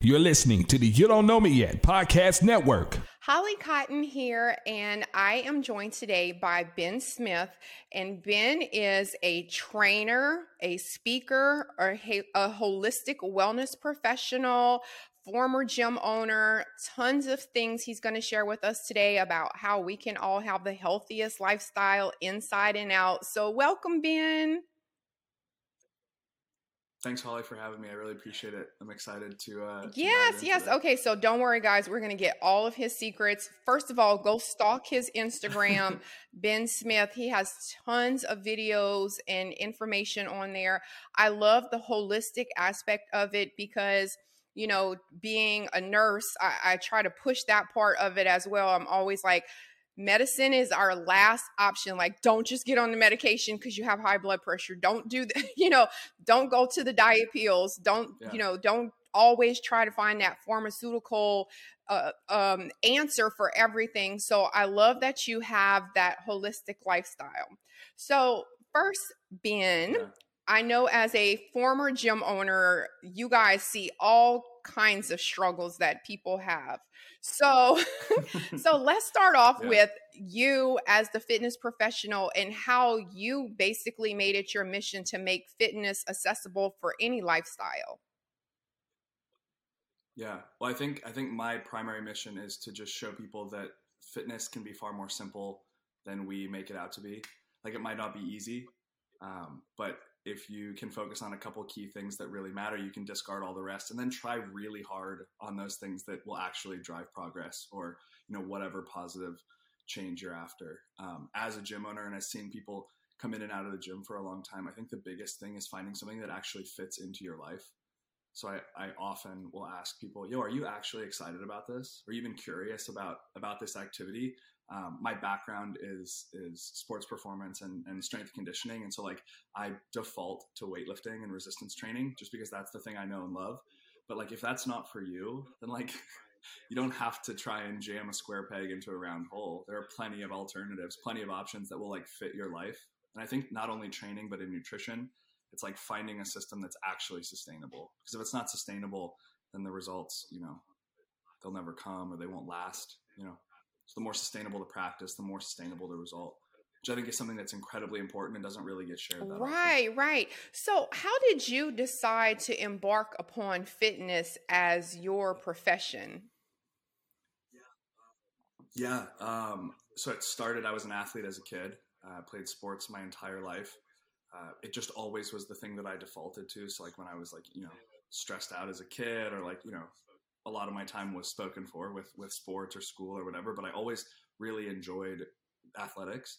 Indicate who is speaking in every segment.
Speaker 1: You're listening to the You Don't Know Me Yet Podcast Network.
Speaker 2: Holly Cotton here, and I am joined today by Ben Smith. And Ben is a trainer, a speaker, a holistic wellness professional, former gym owner, tons of things he's going to share with us today about how we can all have the healthiest lifestyle inside and out. So, welcome, Ben.
Speaker 3: Thanks, Holly, for having me. I really appreciate it. I'm excited to. Uh, to
Speaker 2: yes, yes. Okay, so don't worry, guys. We're going to get all of his secrets. First of all, go stalk his Instagram, Ben Smith. He has tons of videos and information on there. I love the holistic aspect of it because you know, being a nurse, I, I, try to push that part of it as well. I'm always like, medicine is our last option. Like don't just get on the medication because you have high blood pressure. Don't do that you know don't go to the diet pills. Don't yeah. you know don't always try to find that pharmaceutical uh, um, answer for everything. So i love that you have that holistic lifestyle. So first ben yeah. I know as a former gym owner, you guys see all kinds of struggles that people have. So, so let's start off yeah. with you as the fitness professional and how you basically made it your mission to make fitness accessible for any lifestyle.
Speaker 3: Yeah. Well, I think I think my primary mission is to just show people that fitness can be far more simple than we make it out to be. Like it might not be easy, um, but if you can focus on a couple key things that really matter, you can discard all the rest and then try really hard on those things that will actually drive progress or, you know, whatever positive change you're after. Um, as a gym owner and seeing people come in and out of the gym for a long time, I think the biggest thing is finding something that actually fits into your life. So I, I often will ask people, yo, are you actually excited about this? Or even curious about about this activity? Um, my background is is sports performance and, and strength conditioning. And so like i default to weightlifting and resistance training just because that's the thing i know and love. But like if that's not for you then like you don't have to try and jam a square peg into a round hole. There are plenty of alternatives plenty of options that will like fit your life. And i think not only training but in nutrition it's like finding a system that's actually sustainable. Because if it's not sustainable then the results you know they'll never come or they won't last you know so the more sustainable the practice, the more sustainable the result. Which I think is something that's incredibly important and doesn't really get shared.
Speaker 2: right, often. right. So, how did you decide to embark upon fitness as your profession?
Speaker 3: Yeah. Um, so it started. I was an athlete as a kid. I uh, played sports my entire life. Uh, it just always was the thing that I defaulted to. So like when I was like you know stressed out as a kid or like you know a lot of my time was spoken for with with sports or school or whatever. But I always really enjoyed athletics,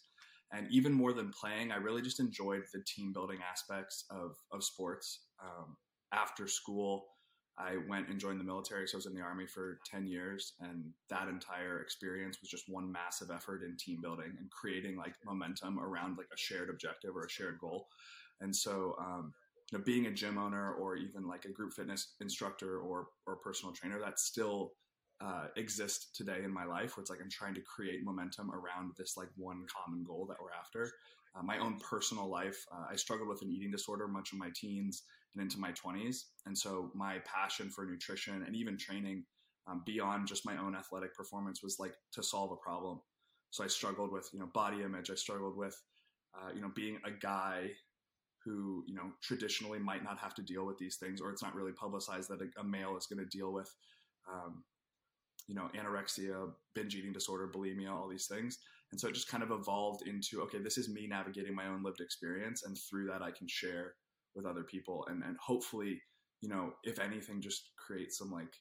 Speaker 3: and even more than playing, I really just enjoyed the team building aspects of of sports. Um, after school, I went and joined the military. So I was in the army for 10 years. And that entire experience was just one massive effort in team building and creating like momentum around like a shared objective or a shared goal. And so, um, you know, being a gym owner or even like a group fitness instructor or or personal trainer, that still uh, exists today in my life. Where it's like I'm trying to create momentum around this like one common goal that we're after. Uh, my own personal life, uh, I struggled with an eating disorder much of my teens and into my 20s, and so my passion for nutrition and even training um, beyond just my own athletic performance was like to solve a problem. So I struggled with you know body image. I struggled with uh, you know being a guy who you know traditionally might not have to deal with these things, or it's not really publicized that a, a male is going to deal with, um, you know, anorexia, binge eating disorder, bulimia, all these things. And so it just kind of evolved into okay, this is me navigating my own lived experience, and through that I can share with other people, and and hopefully, you know, if anything, just create some like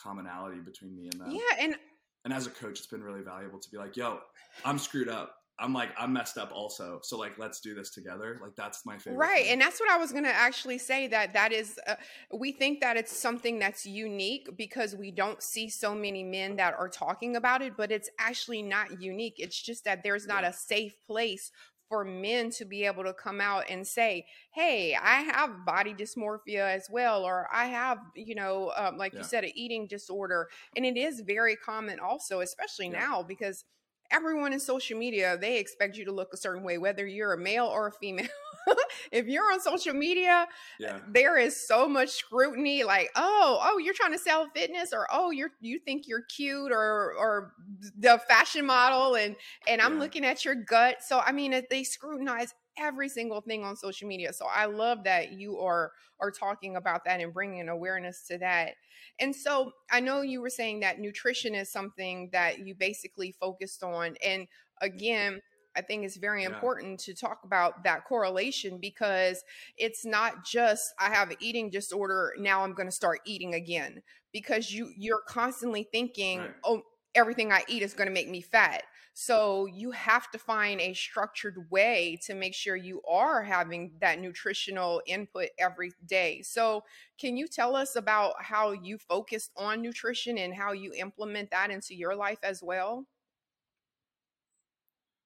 Speaker 3: commonality between me and them.
Speaker 2: Yeah, and
Speaker 3: and as a coach, it's been really valuable to be like, yo, I'm screwed up I'm like I'm messed up also. So like let's do this together. Like that's my favorite.
Speaker 2: Right.
Speaker 3: Thing.
Speaker 2: And that's what I was going to actually say that that is uh, we think that it's something that's unique because we don't see so many men that are talking about it, but it's actually not unique. It's just that there's not yeah. a safe place for men to be able to come out and say, "Hey, I have body dysmorphia as well," or "I have, you know, um, like yeah. you said, an eating disorder," and it is very common also, especially yeah. now because everyone in social media, they expect you to look a certain way, whether you're a male or a female. if you're on social media,
Speaker 3: Yeah.
Speaker 2: there is so much scrutiny like oh oh you're trying to sell fitness or oh you're you think you're cute or or the fashion model and and i'm looking at your gut so i mean they scrutinize every single thing on social media so i love that you are are talking about that and bringing awareness to that and so i know you were saying that nutrition is something that you basically focused on and again I think it's very
Speaker 3: Yeah.
Speaker 2: important to talk about that correlation because it's not just I have an eating disorder now I'm going to start eating again because you you're constantly thinking
Speaker 3: Right.
Speaker 2: oh everything I eat is going to make me fat. So you have to find a structured way to make sure you are having that nutritional input every day. So can you tell us about how you focused on nutrition and how you implement that into your life as well?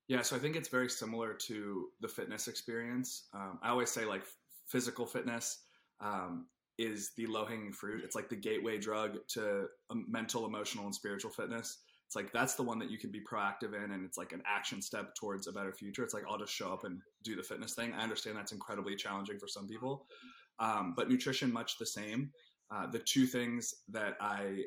Speaker 3: Yeah, so I think it's very similar to the fitness experience. Um, I always say like physical fitness um, is the low hanging fruit. It's like the gateway drug to um, mental, emotional, and spiritual fitness. It's like that's the one that you can be proactive in, and it's like an action step towards a better future. It's like I'll just show up and do the fitness thing. I understand that's incredibly challenging for some people, um, but nutrition much the same. Uh, the two things that I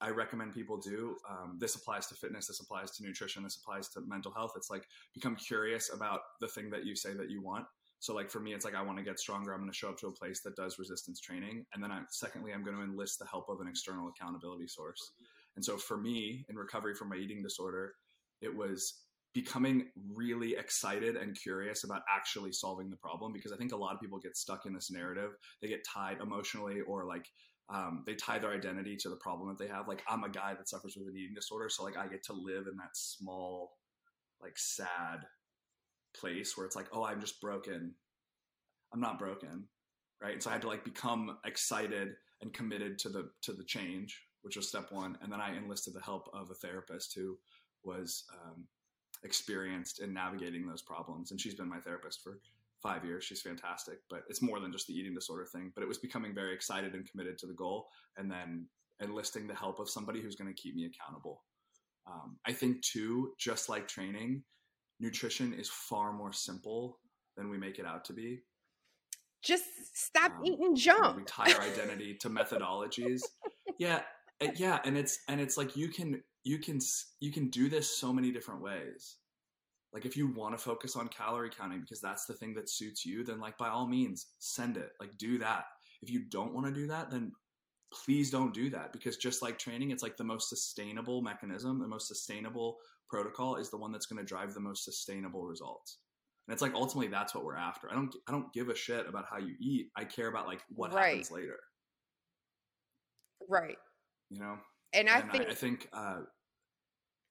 Speaker 3: I recommend people do. Um, this applies to fitness. This applies to nutrition. This applies to mental health. It's like become curious about the thing that you say that you want. So like for me, it's like I want to get stronger. I'm going to show up to a place that does resistance training, and then I, secondly, I'm going to enlist the help of an external accountability source. And so for me, in recovery from my eating disorder, it was becoming really excited and curious about actually solving the problem because I think a lot of people get stuck in this narrative. They get tied emotionally or like um, they tie their identity to the problem that they have. Like I'm a guy that suffers with an eating disorder, so like I get to live in that small, like sad place where it's like, oh, I'm just broken. I'm not broken, right? And so I had to like become excited and committed to the to the change, which was step one. And then I enlisted the help of a therapist who was um, experienced in navigating those problems, and she's been my therapist for five years. She's fantastic, but it's more than just the eating disorder thing. But it was becoming very excited and committed to the goal, and then enlisting the help of somebody who's going to keep me accountable. Um, I think too, just like training, nutrition is far more simple than we make it out to be.
Speaker 2: Just stop
Speaker 3: Um,
Speaker 2: eating
Speaker 3: You know,
Speaker 2: junk.
Speaker 3: we tie our identity to methodologies. Yeah, Uh, yeah, and it's and it's like you can you can you can do this so many different ways. Like if you want to focus on calorie counting because that's the thing that suits you, then like by all means send it. Like do that. If you don't want to do that, then please don't do that because just like training, it's like the most sustainable mechanism, the most sustainable protocol is the one that's going to drive the most sustainable results. And it's like ultimately that's what we're after. I don't I don't give a shit about how you eat. I care about like what
Speaker 2: Right.
Speaker 3: happens later.
Speaker 2: Right.
Speaker 3: You know.
Speaker 2: And I
Speaker 3: and
Speaker 2: think
Speaker 3: I, I think uh,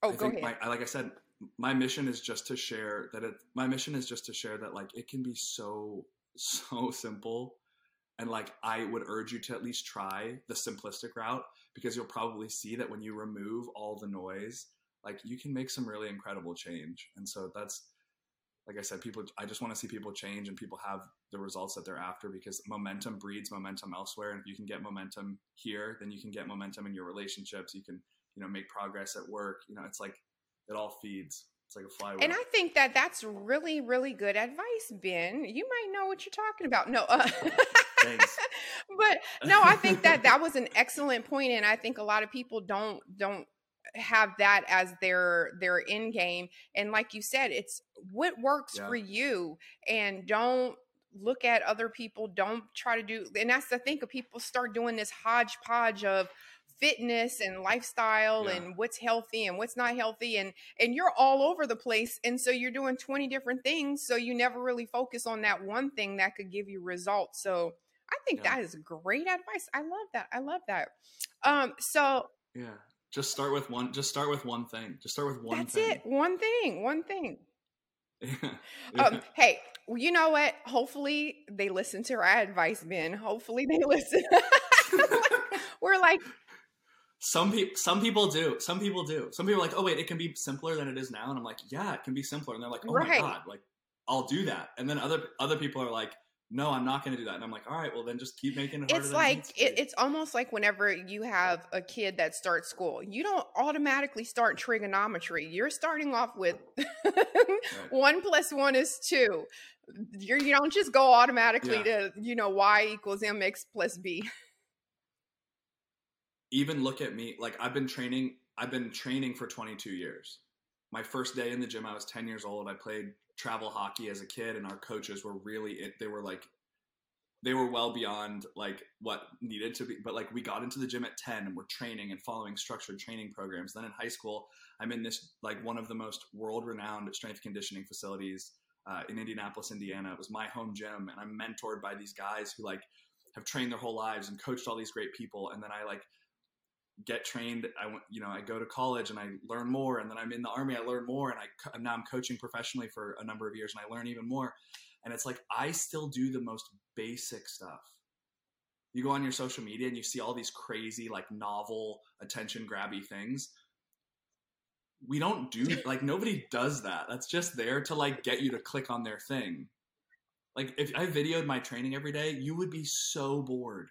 Speaker 2: oh
Speaker 3: I
Speaker 2: go
Speaker 3: think
Speaker 2: ahead.
Speaker 3: my like I said, my mission is just to share that it. My mission is just to share that like it can be so so simple, and like I would urge you to at least try the simplistic route because you'll probably see that when you remove all the noise, like you can make some really incredible change. And so that's like I said, people. I just want to see people change and people have the results that they're after because momentum breeds momentum elsewhere. And if you can get momentum here, then you can get momentum in your relationships. You can, you know, make progress at work. You know, it's like it all feeds. It's like a flywheel.
Speaker 2: And I think that that's really, really good advice, Ben. You might know what you're talking about. No, uh, but no, I think that that was an excellent point, and I think a lot of people don't don't have that as their their end game. And like you said, it's what works
Speaker 3: Yeah.
Speaker 2: for you, and don't look at other people. Don't try to do. And that's the thing. Of people start doing this hodgepodge of fitness and lifestyle
Speaker 3: Yeah.
Speaker 2: and what's healthy and what's not healthy and and you're all over the place and so you're doing 20 different things so you never really focus on that one thing that could give you results so i think
Speaker 3: Yeah.
Speaker 2: that is great advice i love that i love that um so
Speaker 3: yeah. Just start with one. Just start with one thing. Just start with one
Speaker 2: that's
Speaker 3: thing.
Speaker 2: it. One thing. One thing.
Speaker 3: Yeah.
Speaker 2: um hey you know what? Hopefully they listen to our advice ben. Hopefully they listen. We're like
Speaker 3: some people some people do. Some people do. Some people are like oh wait it can be simpler than it is now. And i'm like yeah it can be simpler. And they're like oh
Speaker 2: Right.
Speaker 3: my god like i'll do that. And then other other people are like no, I'm not going to do that. And I'm like, all right, well then just keep making it harder.
Speaker 2: It's like it, it's almost like whenever you have a kid that starts school, you don't automatically start trigonometry. You're starting off with one plus one is two. You're, you don't just go automatically yeah. to you know y equals mx plus b.
Speaker 3: Even look at me, like I've been training. I've been training for 22 years. My first day in the gym, I was 10 years old. I played travel hockey as a kid and our coaches were really they were like they were well beyond like what needed to be but like we got into the gym at 10 and we're training and following structured training programs. Then in high school i'm in this like one of the most world renowned strength conditioning facilities uh, in indianapolis indiana. It was my home gym and i'm mentored by these guys who like have trained their whole lives and coached all these great people. And then i like get trained i went you know i go to college and i learn more and then i'm in the army i learn more and i now i'm coaching professionally for a number of years and i learn even more. And it's like i still do the most basic stuff. You go on your social media and you see all these crazy like novel attention grabby things. We don't do like nobody does that. That's just there to like get you to click on their thing. Like if i videoed my training every day you would be so bored.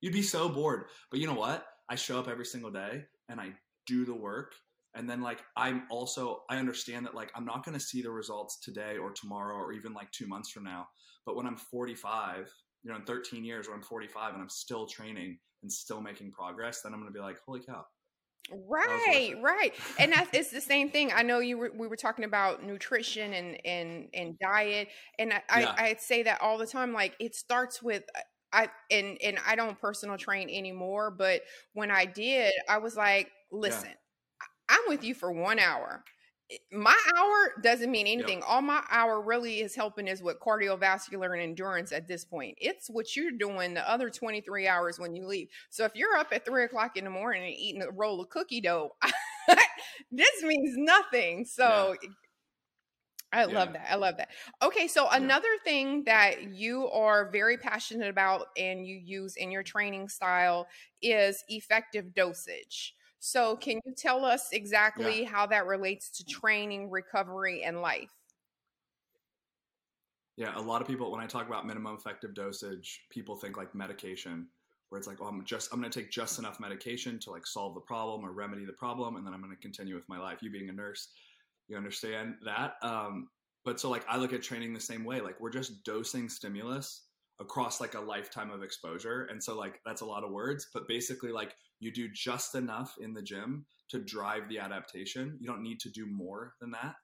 Speaker 3: You'd be so bored. But you know what I show up every single day and I do the work. And then like I'm also I understand that like I'm not going to see the results today or tomorrow or even like 2 months from now. But when I'm 45, you know, in 13 years when I'm 45 and I'm still training and still making progress, then I'm going to be like, "Holy cow."
Speaker 2: Right, right, and that's it's the same thing. I know you were, we were talking about nutrition and and and diet, and I, yeah. I I'd say that all the time. Like it starts with uh, I and and I don't personal train anymore, but when I did, I was like, listen, yeah. I'm with you for one hour. My hour doesn't mean anything. Yep. All my hour really is helping is with cardiovascular and endurance at this point. It's what you're doing the other 23 hours when you leave. So if you're up at three o'clock in the morning and eating a roll of cookie dough, this means nothing. So yeah I yeah. love that. I love that. Okay, so yeah. another thing that you are very passionate about and you use in your training style is effective dosage. So, can mm-hmm. you tell us exactly yeah. how that relates to training, recovery, and life?
Speaker 3: Yeah, a lot of people, when I talk about minimum effective dosage, people think like medication, where it's like, oh, I'm just, I'm going to take just enough medication to like solve the problem or remedy the problem, and then I'm going to continue with my life. You being a nurse, you understand that? Um, but so like I look at training the same way. Like we're just dosing stimulus across like a lifetime of exposure. And so like that's a lot of words, but basically like you do just enough in the gym to drive the adaptation. You don't need to do more than that.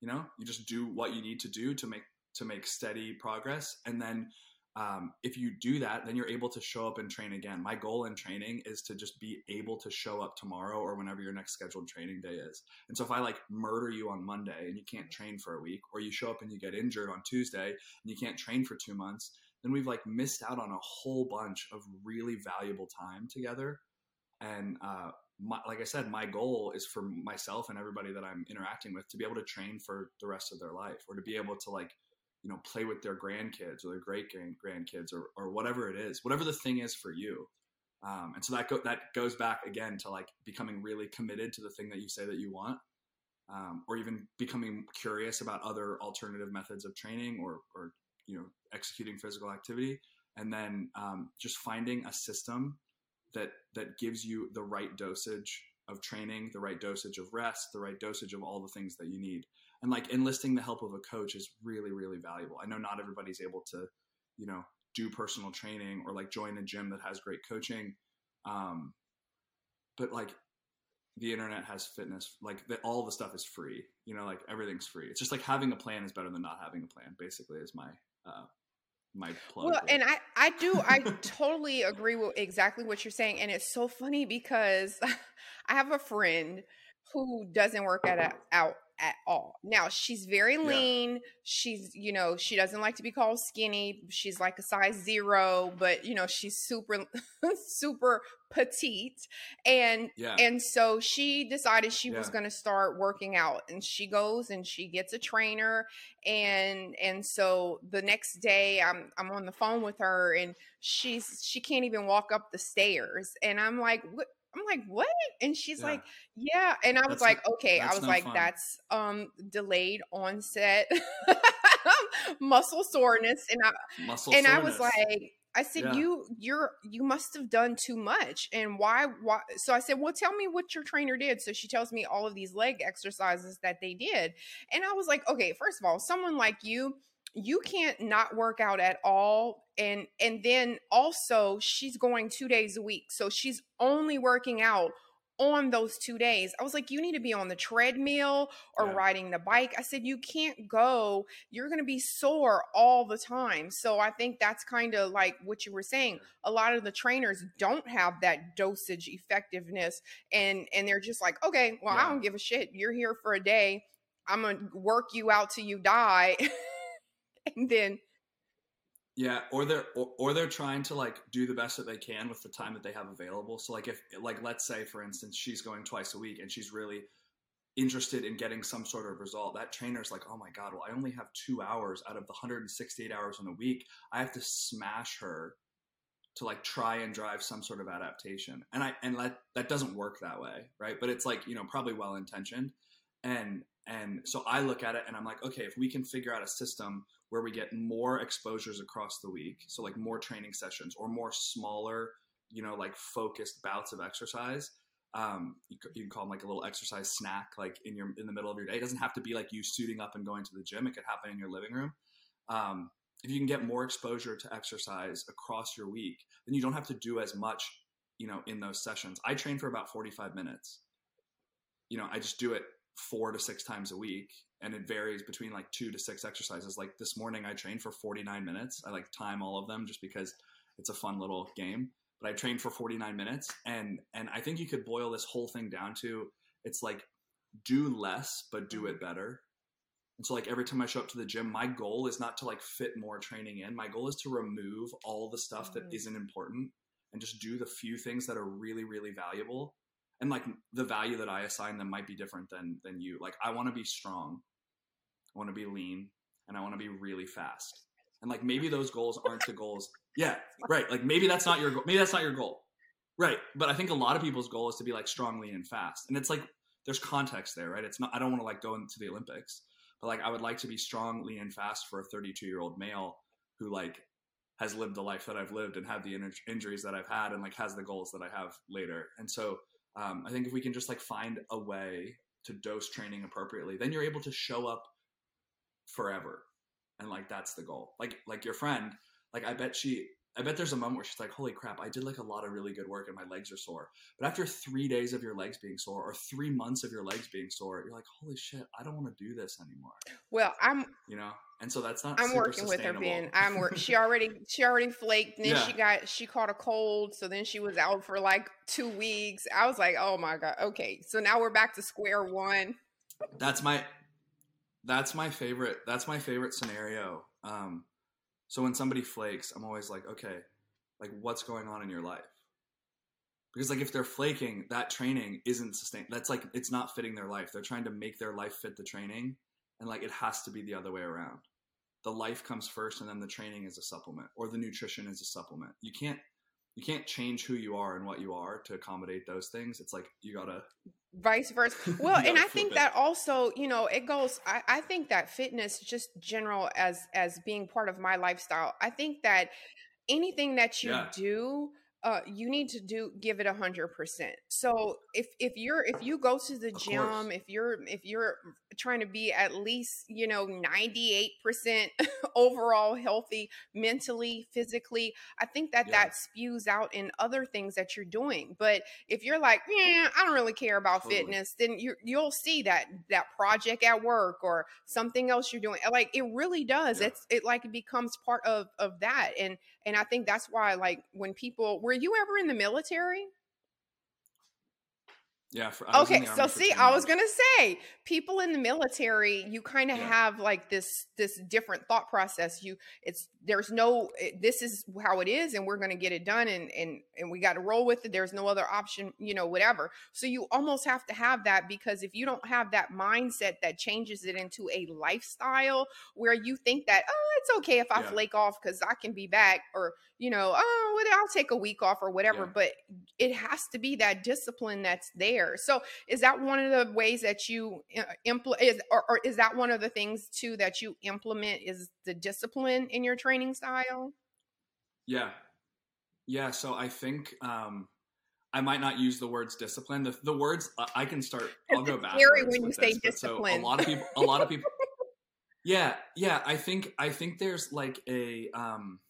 Speaker 3: You know, you just do what you need to do to make to make steady progress and then um, if you do that, then you're able to show up and train again. My goal in training is to just be able to show up tomorrow or whenever your next scheduled training day is. And so if I like murder you on Monday and you can't train for a week, or you show up and you get injured on Tuesday and you can't train for two months, then we've like missed out on a whole bunch of really valuable time together. And uh, my, like I said, my goal is for myself and everybody that I'm interacting with to be able to train for the rest of their life or to be able to like you know play with their grandkids or their great grandkids or, or whatever it is whatever the thing is for you. Um, and so that go, that goes back again to like becoming really committed to the thing that you say that you want um, or even becoming curious about other alternative methods of training or or you know executing physical activity. And then um, just finding a system that that gives you the right dosage of training the right dosage of rest the right dosage of all the things that you need and like enlisting the help of a coach is really really valuable. I know not everybody's able to you know do personal training or like join a gym that has great coaching um but like the internet has fitness like the, all the stuff is free you know like everything's free. It's just like having a plan is better than not having a plan basically is my uh my plug
Speaker 2: well and i i do i totally agree with exactly what you're saying and it's so funny because i have a friend who doesn't work at a, out at all. Now, she's very lean. Yeah. She's, you know, she doesn't like to be called skinny. She's like a size zero, but, you know, she's super, super petite. And, yeah. and so she decided she yeah. was going to start working out and she goes and she gets a trainer. And, and so the next day I'm, I'm on the phone with her and she's, she can't even walk up the stairs. And I'm like, what? I'm like, what? And she's
Speaker 3: Yeah.
Speaker 2: like, yeah. And I was like,
Speaker 3: no-
Speaker 2: okay. I was
Speaker 3: no
Speaker 2: like,
Speaker 3: fun.
Speaker 2: that's um delayed onset muscle soreness. And I
Speaker 3: Muscle
Speaker 2: and I was like, I said,
Speaker 3: Yeah.
Speaker 2: you you're you must have done too much. And why why so I said, Well, tell me what your trainer did. So she tells me all of these leg exercises that they did. And I was like, okay, first of all, someone like you, you can't not work out at all. And and then also she's going two days a week. So she's only working out on those two days. I was like, you need to be on the treadmill or
Speaker 3: Yeah.
Speaker 2: riding the bike. I said, you can't go. You're going to be sore all the time. So I think that's kind of like what you were saying. A lot of the trainers don't have that dosage effectiveness and and they're just like, okay, well, I don't give a shit. You're here for a day. I'm going to work you out till you die. and then
Speaker 3: Yeah, or they're or, or they're trying to like do the best that they can with the time that they have available. So like if like let's say for instance she's going twice a week and she's really interested in getting some sort of result. That trainer's like, "Oh my god, well I only have 2 hours out of the 168 hours in a week. I have to smash her to like try and drive some sort of adaptation." And I and that that doesn't work that way, right? But it's like, you know, probably well intentioned. And and so I look at it and I'm like, "Okay, if we can figure out a system where we get more exposures across the week so like more training sessions or more smaller you know like focused bouts of exercise um, you, you can call them like a little exercise snack like in your in the middle of your day. It doesn't have to be like you suiting up and going to the gym. It could happen in your living room. Um, if you can get more exposure to exercise across your week then you don't have to do as much you know in those sessions. I train for about 45 minutes. You know i just do it four to six times a week and it varies between like two to six exercises. Like this morning i trained for 49 minutes. I like time all of them just because it's a fun little game. But i trained for 49 minutes and and i think you could boil this whole thing down to it's like do less but do it better. And so like every time i show up to the gym my goal is not to like fit more training in. My goal is to remove all the stuff that
Speaker 2: Mhm.
Speaker 3: isn't important and just do the few things that are really really valuable and like the value that i assign them might be different than than you. Like i want to be strong i want to be lean and i want to be really fast. And like maybe those goals aren't the goals yeah right like maybe that's not your goal maybe that's not your goal. Right but i think a lot of people's goal is to be like strong lean and fast. And it's like there's context there right? It's not i don't want to like go into the olympics but like i would like to be strong lean and fast for a 32 year old male who like has lived the life that i've lived and had the in- injuries that i've had and like has the goals that i have later. And so um, i think if we can just like find a way to dose training appropriately then you're able to show up forever. And like that's the goal. Like like your friend like i bet she i bet there's a moment where she's like holy crap i did like a lot of really good work and my legs are sore. But after three days of your legs being sore or three months of your legs being sore you're like holy shit i don't want to do this anymore.
Speaker 2: Well, I'm
Speaker 3: you know and so that's not
Speaker 2: I'm working with her, Ben. I'm work. She already she already flaked. And then
Speaker 3: Yeah.
Speaker 2: she got she caught a cold, so then she was out for like two weeks. I was like, oh my god, okay. So now we're back to square one.
Speaker 3: that's my that's my favorite that's my favorite scenario um so when somebody flakes i'm always like okay like what's going on in your life because like if they're flaking that training isn't sustained that's like it's not fitting their life they're trying to make their life fit the training and like it has to be the other way around the life comes first and then the training is a supplement or the nutrition is a supplement you can't you can't change who you are and what you are to accommodate those things it's like you gotta
Speaker 2: vice versa well and i think
Speaker 3: it.
Speaker 2: that also you know it goes I, I think that fitness just general as as being part of my lifestyle i think that anything that you
Speaker 3: Yeah.
Speaker 2: do uh, you need to do give it a hundred percent. So if if you're if you go to the
Speaker 3: Of
Speaker 2: gym,
Speaker 3: course.
Speaker 2: if you're if you're trying to be at least you know ninety eight percent overall healthy mentally, physically, I think that
Speaker 3: Yeah.
Speaker 2: that spews out in other things that you're doing. But if you're like, yeah, I don't really care about
Speaker 3: Totally.
Speaker 2: fitness, then you you'll see that that project at work or something else you're doing. Like it really does.
Speaker 3: Yeah.
Speaker 2: It's it like it becomes part of of that. And and I think that's why like when people were you ever in the military?
Speaker 3: Yeah. For,
Speaker 2: Okay, so see, I was gonna say, people in the military, you kind of
Speaker 3: Yeah.
Speaker 2: have like this this different thought process. You, it's there's no, this is how it is, and we're gonna get it done, and and and we got to roll with it. There's no other option, you know, whatever. So you almost have to have that because if you don't have that mindset that changes it into a lifestyle where you think that oh, it's okay if I
Speaker 3: Yeah.
Speaker 2: flake off because I can be back, or you know, oh, I'll take a week off or whatever.
Speaker 3: Yeah.
Speaker 2: But it has to be that discipline that's there. So is that one of the ways that you implement is or, or is that one of the things too that you implement is the discipline in your training style?
Speaker 3: Yeah. Yeah. So I think um, I might not use the words discipline. The, the words I- can start. I'll go back.
Speaker 2: scary when you say discipline.
Speaker 3: So a lot of people. A lot of people. Yeah. Yeah. I think. I think there's like a. Um,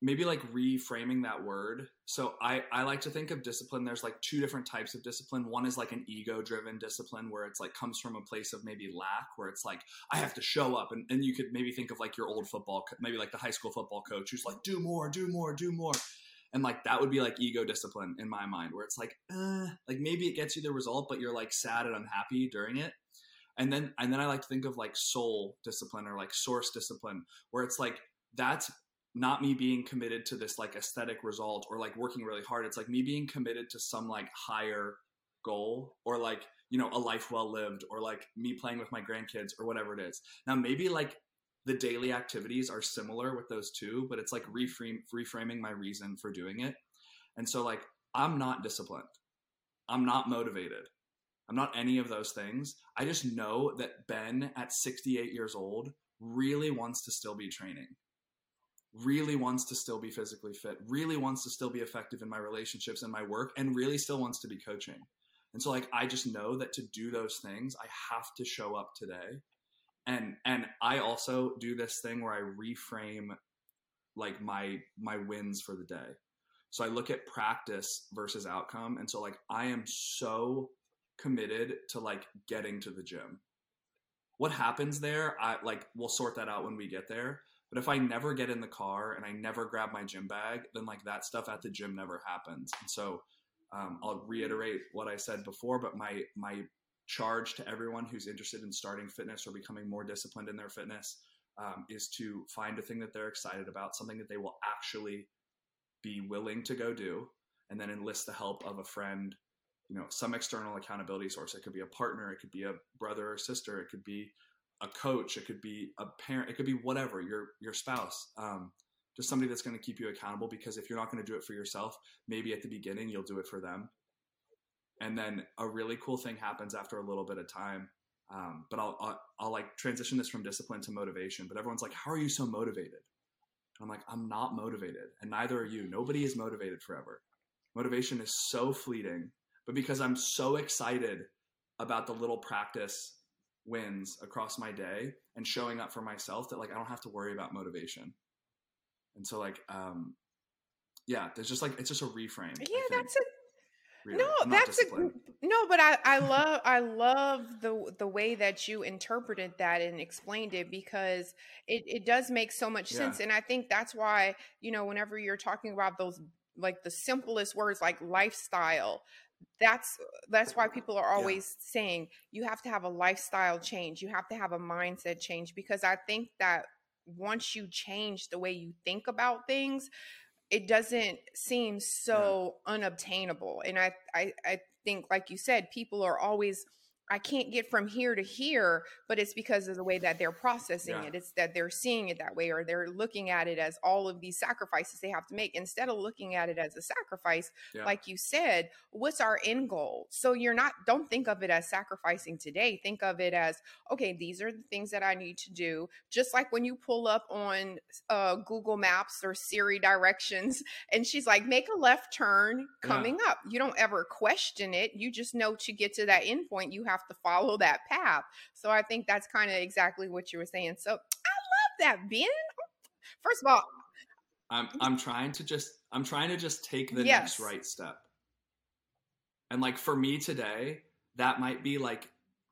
Speaker 3: maybe like reframing that word. So I, I like to think of discipline. There's like two different types of discipline. One is like an ego driven discipline where it's like comes from a place of maybe lack, where it's like, I have to show up. And, and you could maybe think of like your old football, maybe like the high school football coach who's like, do more, do more, do more. And like that would be like ego discipline in my mind, where it's like, uh, like maybe it gets you the result, but you're like sad and unhappy during it. And then, and then I like to think of like soul discipline or like source discipline, where it's like, that's not me being committed to this like aesthetic result or like working really hard. It's like me being committed to some like higher goal or like, you know, a life well lived or like me playing with my grandkids or whatever it is. Now, maybe like the daily activities are similar with those two, but it's like reframe, reframing my reason for doing it. And so, like, I'm not disciplined. I'm not motivated. I'm not any of those things. I just know that Ben at 68 years old really wants to still be training really wants to still be physically fit, really wants to still be effective in my relationships and my work, and really still wants to be coaching. And so like I just know that to do those things, I have to show up today. And and I also do this thing where I reframe like my my wins for the day. So I look at practice versus outcome. And so like I am so committed to like getting to the gym. What happens there, I like we'll sort that out when we get there. But if I never get in the car and I never grab my gym bag, then like that stuff at the gym never happens. And so um, I'll reiterate what I said before, but my my charge to everyone who's interested in starting fitness or becoming more disciplined in their fitness um, is to find a thing that they're excited about, something that they will actually be willing to go do, and then enlist the help of a friend, you know, some external accountability source. It could be a partner, it could be a brother or sister, it could be a coach, it could be a parent, it could be whatever, your your spouse. Um, just somebody that's going to keep you accountable because if you're not going to do it for yourself, maybe at the beginning you'll do it for them. And then a really cool thing happens after a little bit of time. Um, but I'll, I'll I'll like transition this from discipline to motivation. But everyone's like, "How are you so motivated?" I'm like, "I'm not motivated, and neither are you. Nobody is motivated forever. Motivation is so fleeting. But because I'm so excited about the little practice wins across my day and showing up for myself, that like I don't have to worry about motivation. And so like, um, yeah, there's just like it's just a reframe.
Speaker 2: Yeah, that's a
Speaker 3: really.
Speaker 2: no,
Speaker 3: I'm
Speaker 2: that's a no, but I I love I love the the way that you interpreted that and explained it because it it does make so much
Speaker 3: Yeah.
Speaker 2: sense, and I think that's why you know whenever you're talking about those like the simplest words like lifestyle that's that's why people are always saying you have to have a lifestyle change. You have to have a mindset change because i think that once you change the way you think about things it doesn't seem so unobtainable and I, I i think like you said people are always i can't get from here to here but it's because of the way that they're processing
Speaker 3: Yeah.
Speaker 2: it. It's that they're seeing it that way or they're looking at it as all of these sacrifices they have to make. Instead of looking at it as a sacrifice
Speaker 3: Yeah.
Speaker 2: like you said what's our end goal? So you're not don't think of it as sacrificing today. Think of it as okay these are the things that i need to do. Just like when you pull up on uh, google maps or siri directions and she's like make a left turn
Speaker 3: Yeah.
Speaker 2: coming up. You don't ever question it. You just know to get to that end point you have to follow that path so i think that's kind of exactly what you were saying so i love that ben first of all
Speaker 3: I'm mm-hmm. I'm trying to just I'm trying to just take the
Speaker 2: Yes.
Speaker 3: next right step. And like for me today, that might be like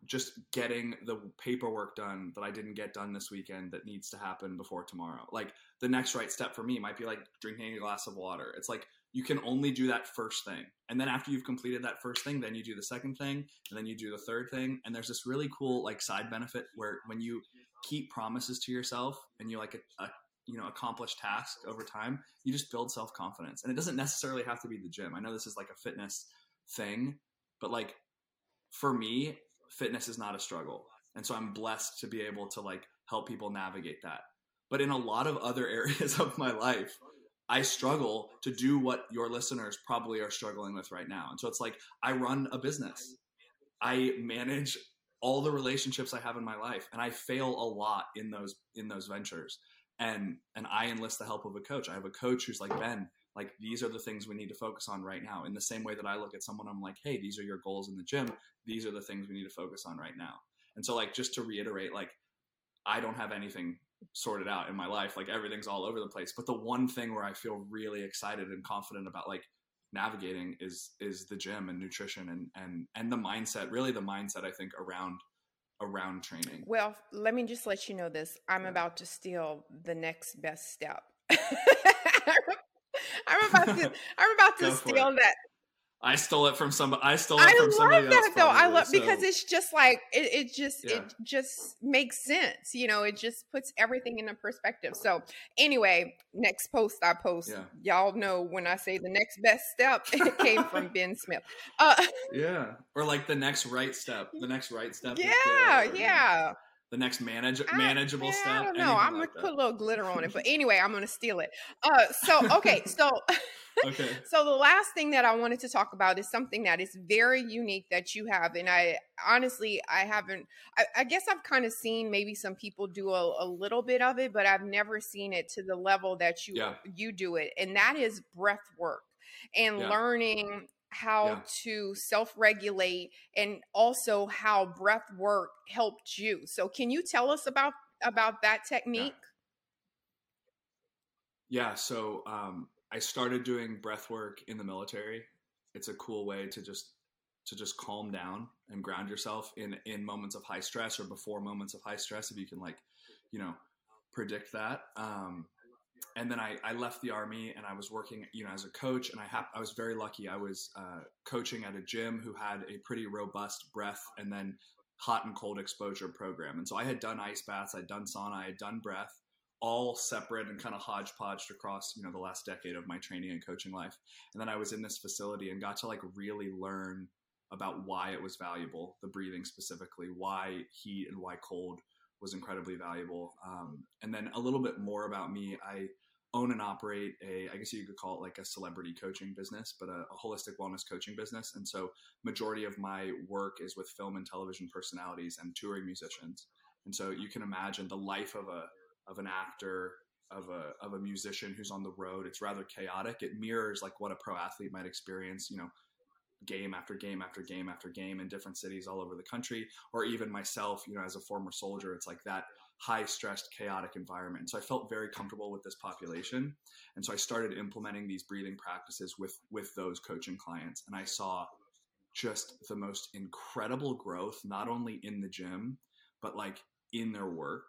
Speaker 3: just getting the paperwork done that I didn't get done this weekend that needs to happen before tomorrow. Like the next right step for me might be like drinking a glass of water. It's like you can only do that first thing. And then after you've completed that first thing, then you do the second thing, and then you do the third thing. And there's this really cool like side benefit where when you keep promises to yourself and you like a, a you know accomplish tasks over time, you just build self confidence. And it doesn't necessarily have to be the gym. I know this is like a fitness thing, but like for me, fitness is not a struggle. And so I'm blessed to be able to like help people navigate that. But in a lot of other areas of my life, I struggle to do what your listeners probably are struggling with right now. And so it's like I run a business. I manage all the relationships I have in my life and I fail a lot in those in those ventures. And and I enlist the help of a coach. I have a coach who's like, "Ben, like these are the things we need to focus on right now." In the same way that I look at someone I'm like, "Hey, these are your goals in the gym. These are the things we need to focus on right now." And so like just to reiterate like I don't have anything sorted out in my life. Like everything's all over the place. But the one thing where I feel really excited and confident about like navigating is is the gym and nutrition and and and the mindset. Really, the mindset I think around around training.
Speaker 2: Well, let me just let you know this. I'm yeah. about to steal the next best step. I'm about to I'm about to steal that
Speaker 3: I stole it from somebody. I stole it I from somebody else.
Speaker 2: I love that though. I love so. because it's just like it, it just yeah. it just makes sense. You know, it just puts everything into perspective. So anyway, next post I post, yeah. y'all know when I say the next best step, it came from Ben Smith.
Speaker 3: Uh, yeah, or like the next right step. The next right step.
Speaker 2: Yeah, yeah
Speaker 3: the next manage manageable I, yeah,
Speaker 2: step? I
Speaker 3: don't
Speaker 2: know. I'm
Speaker 3: like
Speaker 2: gonna put a little glitter on it, but anyway, I'm gonna steal it. Uh, so okay, so okay. so the last thing that I wanted to talk about is something that is very unique that you have, and I honestly I haven't. I, I guess I've kind of seen maybe some people do a, a, little bit of it, but I've never seen it to the level that you yeah. you do it, and that is breath work and yeah. learning how yeah. to self regulate and also how breath work helped you. So can you tell us about about that technique?
Speaker 3: Yeah, yeah so um, I started doing breath work in the military. It's a cool way to just to just calm down and ground yourself in in moments of high stress or before moments of high stress if you can like, you know, predict that. Um, and then I, I left the army and I was working, you know, as a coach. And I ha- I was very lucky. I was uh, coaching at a gym who had a pretty robust breath and then hot and cold exposure program. And so I had done ice baths, I'd done sauna, I had done breath, all separate and kind of hodgepodged across, you know, the last decade of my training and coaching life. And then I was in this facility and got to like really learn about why it was valuable, the breathing specifically, why heat and why cold was incredibly valuable. Um, and then a little bit more about me. I own and operate a, I guess you could call it like a celebrity coaching business, but a, a, holistic wellness coaching business. And so majority of my work is with film and television personalities and touring musicians. And so you can imagine the life of a, of an actor, of a, of a musician who's on the road. It's rather chaotic. It mirrors like what a pro athlete might experience, you know, game after game after game after game in different cities all over the country or even myself you know as a former soldier it's like that high stressed chaotic environment. So i felt very comfortable with this population. And so i started implementing these breathing practices with with those coaching clients. And i saw just the most incredible growth not only in the gym but like in their work.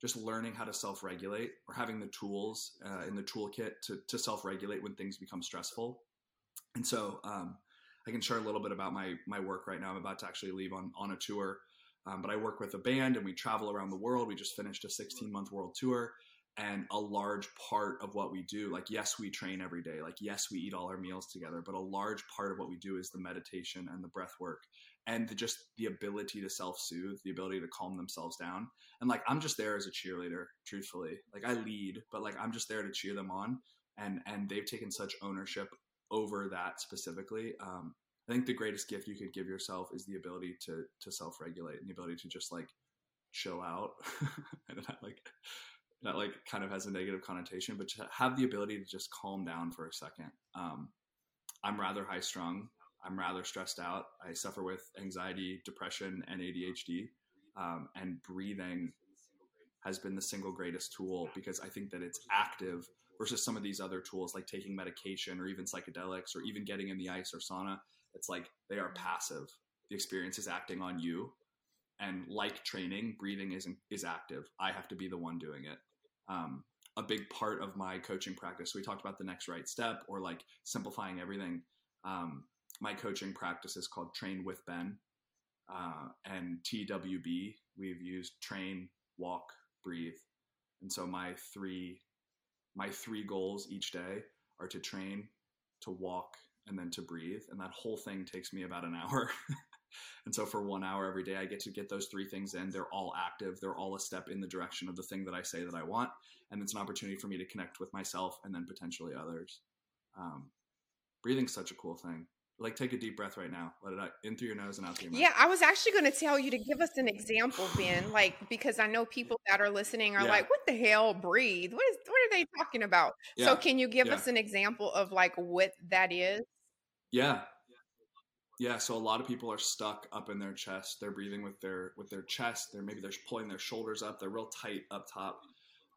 Speaker 3: Just learning how to self-regulate or having the tools uh, in the toolkit to, to self-regulate when things become stressful. And so um, I can share a little bit about my my work right now. I'm about to actually leave on on a tour, um, but I work with a band and we travel around the world. We just finished a 16 month world tour, and a large part of what we do, like yes, we train every day, like yes, we eat all our meals together, but a large part of what we do is the meditation and the breath work and the, just the ability to self soothe, the ability to calm themselves down. And like I'm just there as a cheerleader, truthfully. Like I lead, but like I'm just there to cheer them on. And and they've taken such ownership over that specifically. Um, I think the greatest gift you could give yourself is the ability to to self regulate and the ability to just like chill out, and that like that like kind of has a negative connotation, but to have the ability to just calm down for a second. Um, I'm rather high strung. I'm rather stressed out. I suffer with anxiety, depression, and ADHD. Um, and breathing has been the single greatest tool because I think that it's active versus some of these other tools like taking medication or even psychedelics or even getting in the ice or sauna. It's like they are passive. The experience is acting on you. And like training, breathing is is active. I have to be the one doing it. Um, a big part of my coaching practice. So we talked about the next right step or like simplifying everything. Um, my coaching practice is called Train with Ben. Uh, and TWB, we've used train, walk, breathe. And so my three my three goals each day are to train, to walk, and then to breathe. And that whole thing takes me about an hour. and so for one hour every day, I get to get those three things in. They're all active, they're all a step in the direction of the thing that I say that I want. And it's an opportunity for me to connect with myself and then potentially others. Um, breathing's such a cool thing. Like take a deep breath right now. Let it out in through your nose and out through your mouth.
Speaker 2: Yeah, I was actually going to tell you to give us an example, Ben. Like because I know people that are listening are
Speaker 3: Yeah.
Speaker 2: like, "What the hell? Breathe? What is? What are they talking about?"
Speaker 3: Yeah.
Speaker 2: So can you give
Speaker 3: Yeah.
Speaker 2: us an example of like what that is?
Speaker 3: Yeah. Yeah, so a lot of people are stuck up in their chest. They're breathing with their with their chest. They're maybe they're pulling their shoulders up. They're real tight up top.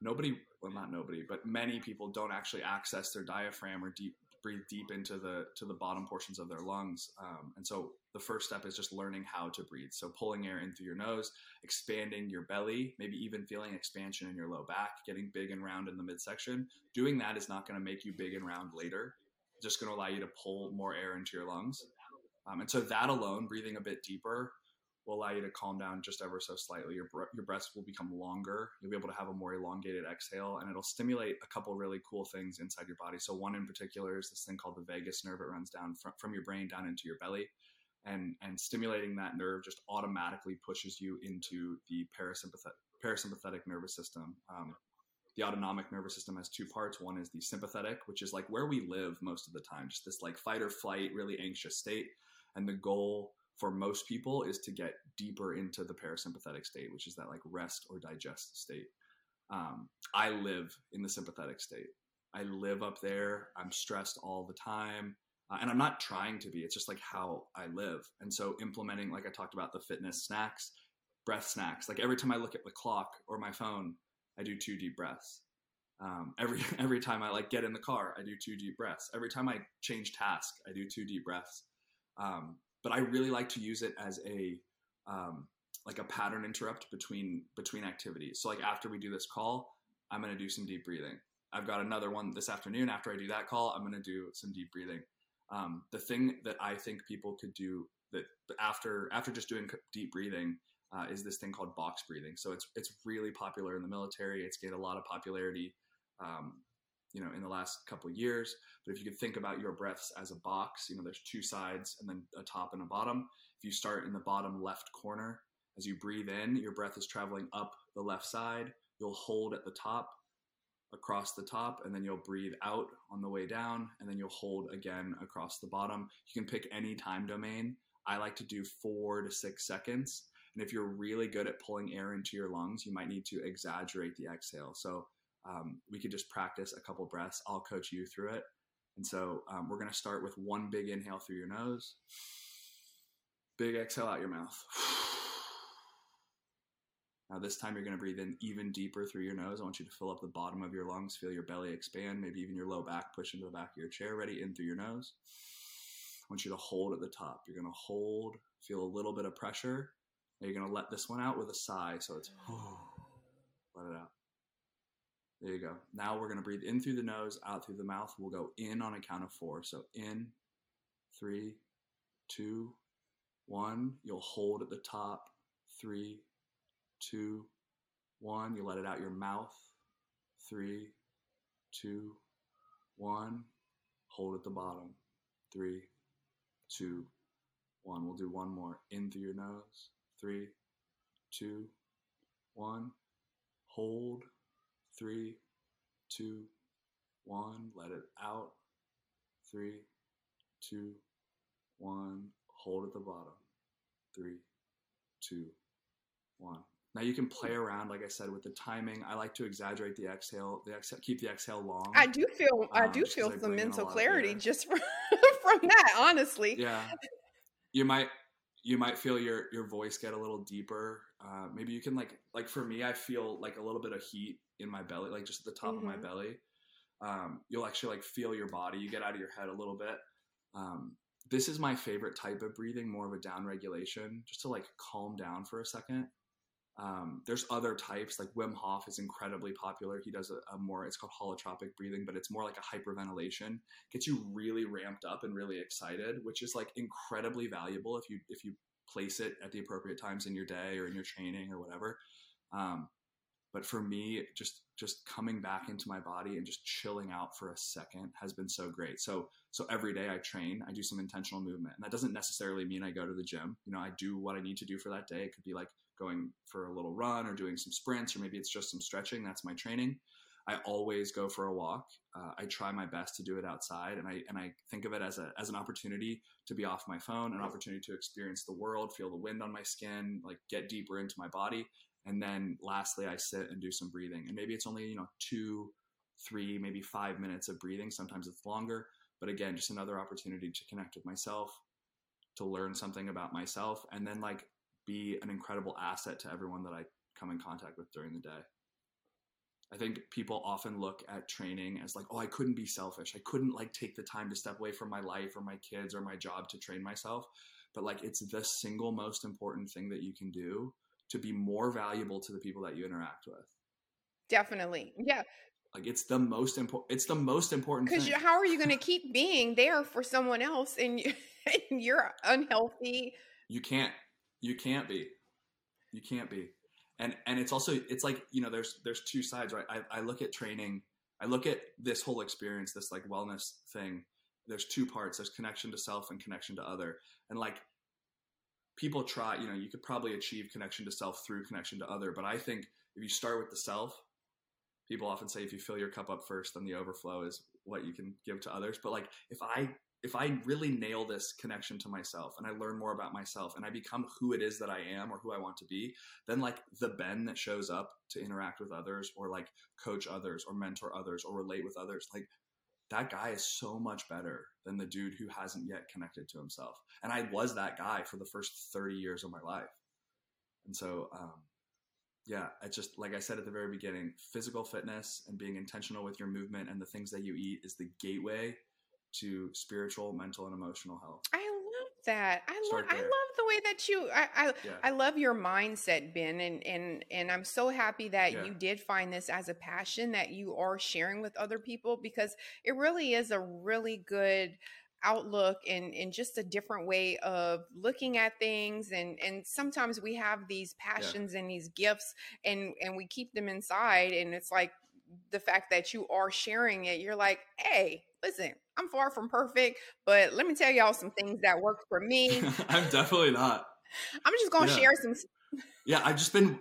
Speaker 3: Nobody, well not nobody, but many people don't actually access their diaphragm or deep breathe deep into the to the bottom portions of their lungs. Um, and so the first step is just learning how to breathe. So pulling air in through your nose, expanding your belly, maybe even feeling expansion in your low back, getting big and round in the midsection. Doing that is not going to make you big and round later. It's just going to allow you to pull more air into your lungs. Um, and so that alone, breathing a bit deeper, will allow you to calm down just ever so slightly. Your your breaths will become longer. You'll be able to have a more elongated exhale, and it'll stimulate a couple really cool things inside your body. So one in particular is this thing called the vagus nerve. It runs down from, from your brain down into your belly, and and stimulating that nerve just automatically pushes you into the parasympathetic parasympathetic nervous system. Um, the autonomic nervous system has two parts. One is the sympathetic, which is like where we live most of the time, just this like fight or flight, really anxious state. And the goal for most people is to get deeper into the parasympathetic state, which is that like rest or digest state. Um, I live in the sympathetic state. I live up there. I'm stressed all the time. Uh, and I'm not trying to be. It's just like how I live. And so implementing, like I talked about, the fitness snacks, breath snacks. Like every time I look at the clock or my phone, I do two deep breaths. Um, every every time I like get in the car, I do two deep breaths. Every time I change task, I do two deep breaths. Um, but I really like to use it as a um, like a pattern interrupt between between activities. So like after we do this call, I'm going to do some deep breathing. I've got another one this afternoon. After I do that call, I'm going to do some deep breathing. Um, the thing that I think people could do that after after just doing deep breathing uh, is this thing called box breathing. So it's it's really popular in the military. It's gained a lot of popularity, um, you know, in the last couple years. But if you could think about your breaths as a box, you know, there's two sides and then a top and a bottom. If you start in the bottom left corner, as you breathe in, your breath is traveling up the left side. You'll hold at the top, across the top, and then you'll breathe out on the way down, and then you'll hold again across the bottom. You can pick any time domain. I like to do four to six seconds. And if you're really good at pulling air into your lungs, you might need to exaggerate the exhale. So um, we could just practice a couple breaths. I'll coach you through it. And so um, we're going to start with one big inhale through your nose, big exhale out your mouth. Now, this time you're going to breathe in even deeper through your nose. I want you to fill up the bottom of your lungs, feel your belly expand, maybe even your low back push into the back of your chair. Ready? In through your nose. I want you to hold at the top. You're going to hold, feel a little bit of pressure. Now you're going to let this one out with a sigh. So it's let it out. There you go. Now we're going to breathe in through the nose, out through the mouth. We'll go in on a count of four. So in, three, two, one. You'll hold at the top. Three, two, one. You let it out your mouth. Three, two, one. Hold at the bottom. Three, two, one. We'll do one more. In through your nose. Three, two, one. Hold. Three, two, one. Let it out. Three, two, one. Hold at the bottom. Three, two, one. Now you can play around, like I said, with the timing. I like to exaggerate the exhale. The exhale, keep the exhale long.
Speaker 2: I do feel I
Speaker 3: Um,
Speaker 2: do feel some
Speaker 3: bring in a
Speaker 2: mental clarity just from from that, honestly.
Speaker 3: yeah you might you might feel your your voice get a little deeper uh, maybe you can like like for me i feel like a little bit of heat in my belly like just at the top of my
Speaker 2: Mhm.
Speaker 3: belly um, you'll actually like feel your body you get out of your head a little bit um, this is my favorite type of breathing more of a down regulation just to like calm down for a second Um, there's other types like Wim Hof is incredibly popular. He does a, a, more, it's called holotropic breathing, but it's more like a hyperventilation. Gets you really ramped up and really excited, which is like incredibly valuable if you if you place it at the appropriate times in your day or in your training or whatever. Um, but for me, just just coming back into my body and just chilling out for a second has been so great. So so every day I train, I do some intentional movement, and that doesn't necessarily mean I go to the gym. You know, I do what I need to do for that day. It could be like going for a little run or doing some sprints, or maybe it's just some stretching. That's my training. I always go for a walk. Uh, I try my best to do it outside, and I and I think of it as a as an opportunity to be off my phone, an opportunity to experience the world, feel the wind on my skin, like get deeper into my body, and then lastly, I sit and do some breathing, and maybe it's only you know two, three, maybe five minutes of breathing. Sometimes it's longer, but again, just another opportunity to connect with myself, to learn something about myself, and then like be an incredible asset to everyone that I come in contact with during the day. I think people often look at training as like, oh, I couldn't be selfish. I couldn't like take the time to step away from my life or my kids or my job to train myself. But like, it's the single most important thing that you can do to be more valuable to the people that you interact with.
Speaker 2: Definitely. Yeah.
Speaker 3: Like it's the most important. It's the most important.
Speaker 2: Because how are you going to keep being there for someone else and, you, and you're unhealthy?
Speaker 3: You can't you can't be. You can't be. And and it's also it's like, you know, there's there's two sides, right? I, I look at training, I look at this whole experience, this like wellness thing. There's two parts. There's connection to self and connection to other. And like people try, you know, you could probably achieve connection to self through connection to other. But I think if you start with the self, people often say if you fill your cup up first, then the overflow is what you can give to others. But like if I if I really nail this connection to myself and I learn more about myself and I become who it is that I am or who I want to be, then like the Ben that shows up to interact with others or like coach others or mentor others or relate with others, like that guy is so much better than the dude who hasn't yet connected to himself. And I was that guy for the first 30 years of my life. And so, um, yeah, it's just like I said at the very beginning physical fitness and being intentional with your movement and the things that you eat is the gateway to spiritual, mental, and emotional health.
Speaker 2: I that. I love. I love the way that you. I. I, yeah. I, love your mindset, Ben, and and and I'm so happy that yeah. you did find this as a passion that you are sharing with other people because it really is a really good outlook and and just a different way of looking at things and and sometimes we have these passions yeah. and these gifts and and we keep them inside and it's like the fact that you are sharing it you're like hey listen, I'm far from perfect, but let me tell y'all some things that work for me.
Speaker 3: I'm definitely not.
Speaker 2: I'm just gonna yeah. share some.
Speaker 3: yeah, I've just been,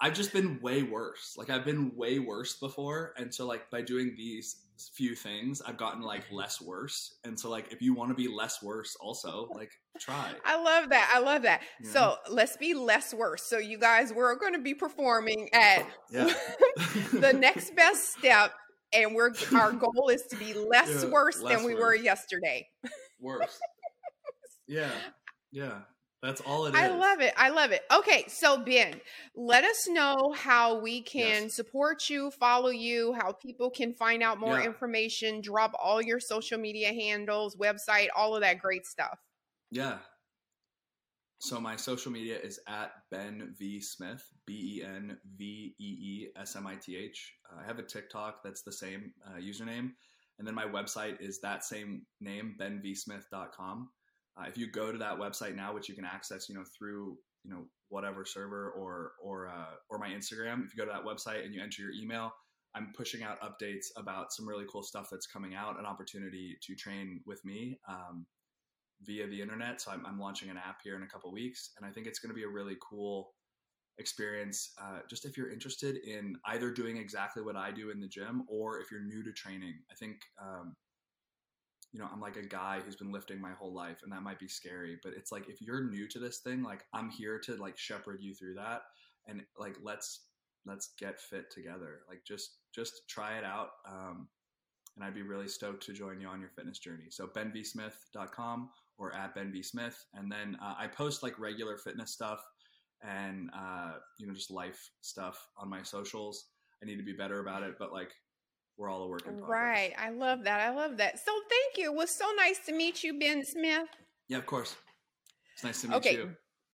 Speaker 3: I've just been way worse. Like I've been way worse before, and so like by doing these few things, I've gotten like less worse. And so like if you want to be less worse, also like try.
Speaker 2: I love that. I love that. Yeah. So let's be less worse. So you guys, we're going to be performing at yeah. the next best step and we're our goal is to be less yeah, worse less than we worse. were yesterday.
Speaker 3: Worse. yeah. Yeah. That's all it
Speaker 2: is. I love it. I love it. Okay, so Ben, let us know how we can yes. support you, follow you, how people can find out more yeah. information, drop all your social media handles, website, all of that great stuff.
Speaker 3: Yeah. So my social media is at Ben Vee Smith, B E N V E E S M I T H. I have a TikTok that's the same uh, username, and then my website is that same name, benveesmith.com. Uh, if you go to that website now, which you can access, you know, through you know whatever server or or uh, or my Instagram, if you go to that website and you enter your email, I'm pushing out updates about some really cool stuff that's coming out, an opportunity to train with me. Um, via the internet. So I'm, I'm launching an app here in a couple weeks, and I think it's going to be a really cool experience. Uh, just if you're interested in either doing exactly what I do in the gym, or if you're new to training, I think. Um, you know, I'm like a guy who's been lifting my whole life, and that might be scary. But it's like if you're new to this thing, like I'm here to like shepherd you through that, and like let's let's get fit together. Like just just try it out. Um, and I'd be really stoked to join you on your fitness journey. So benveesmith.com or at Ben Vee Smith. And then uh, I post like regular fitness stuff and uh, you know just life stuff on my socials. I need to be better about it, but like we're all a work in progress.
Speaker 2: Right. I love that. I love that. So thank you. It was so nice to meet you, Ben Smith.
Speaker 3: Yeah, of course. It's nice to meet okay. you.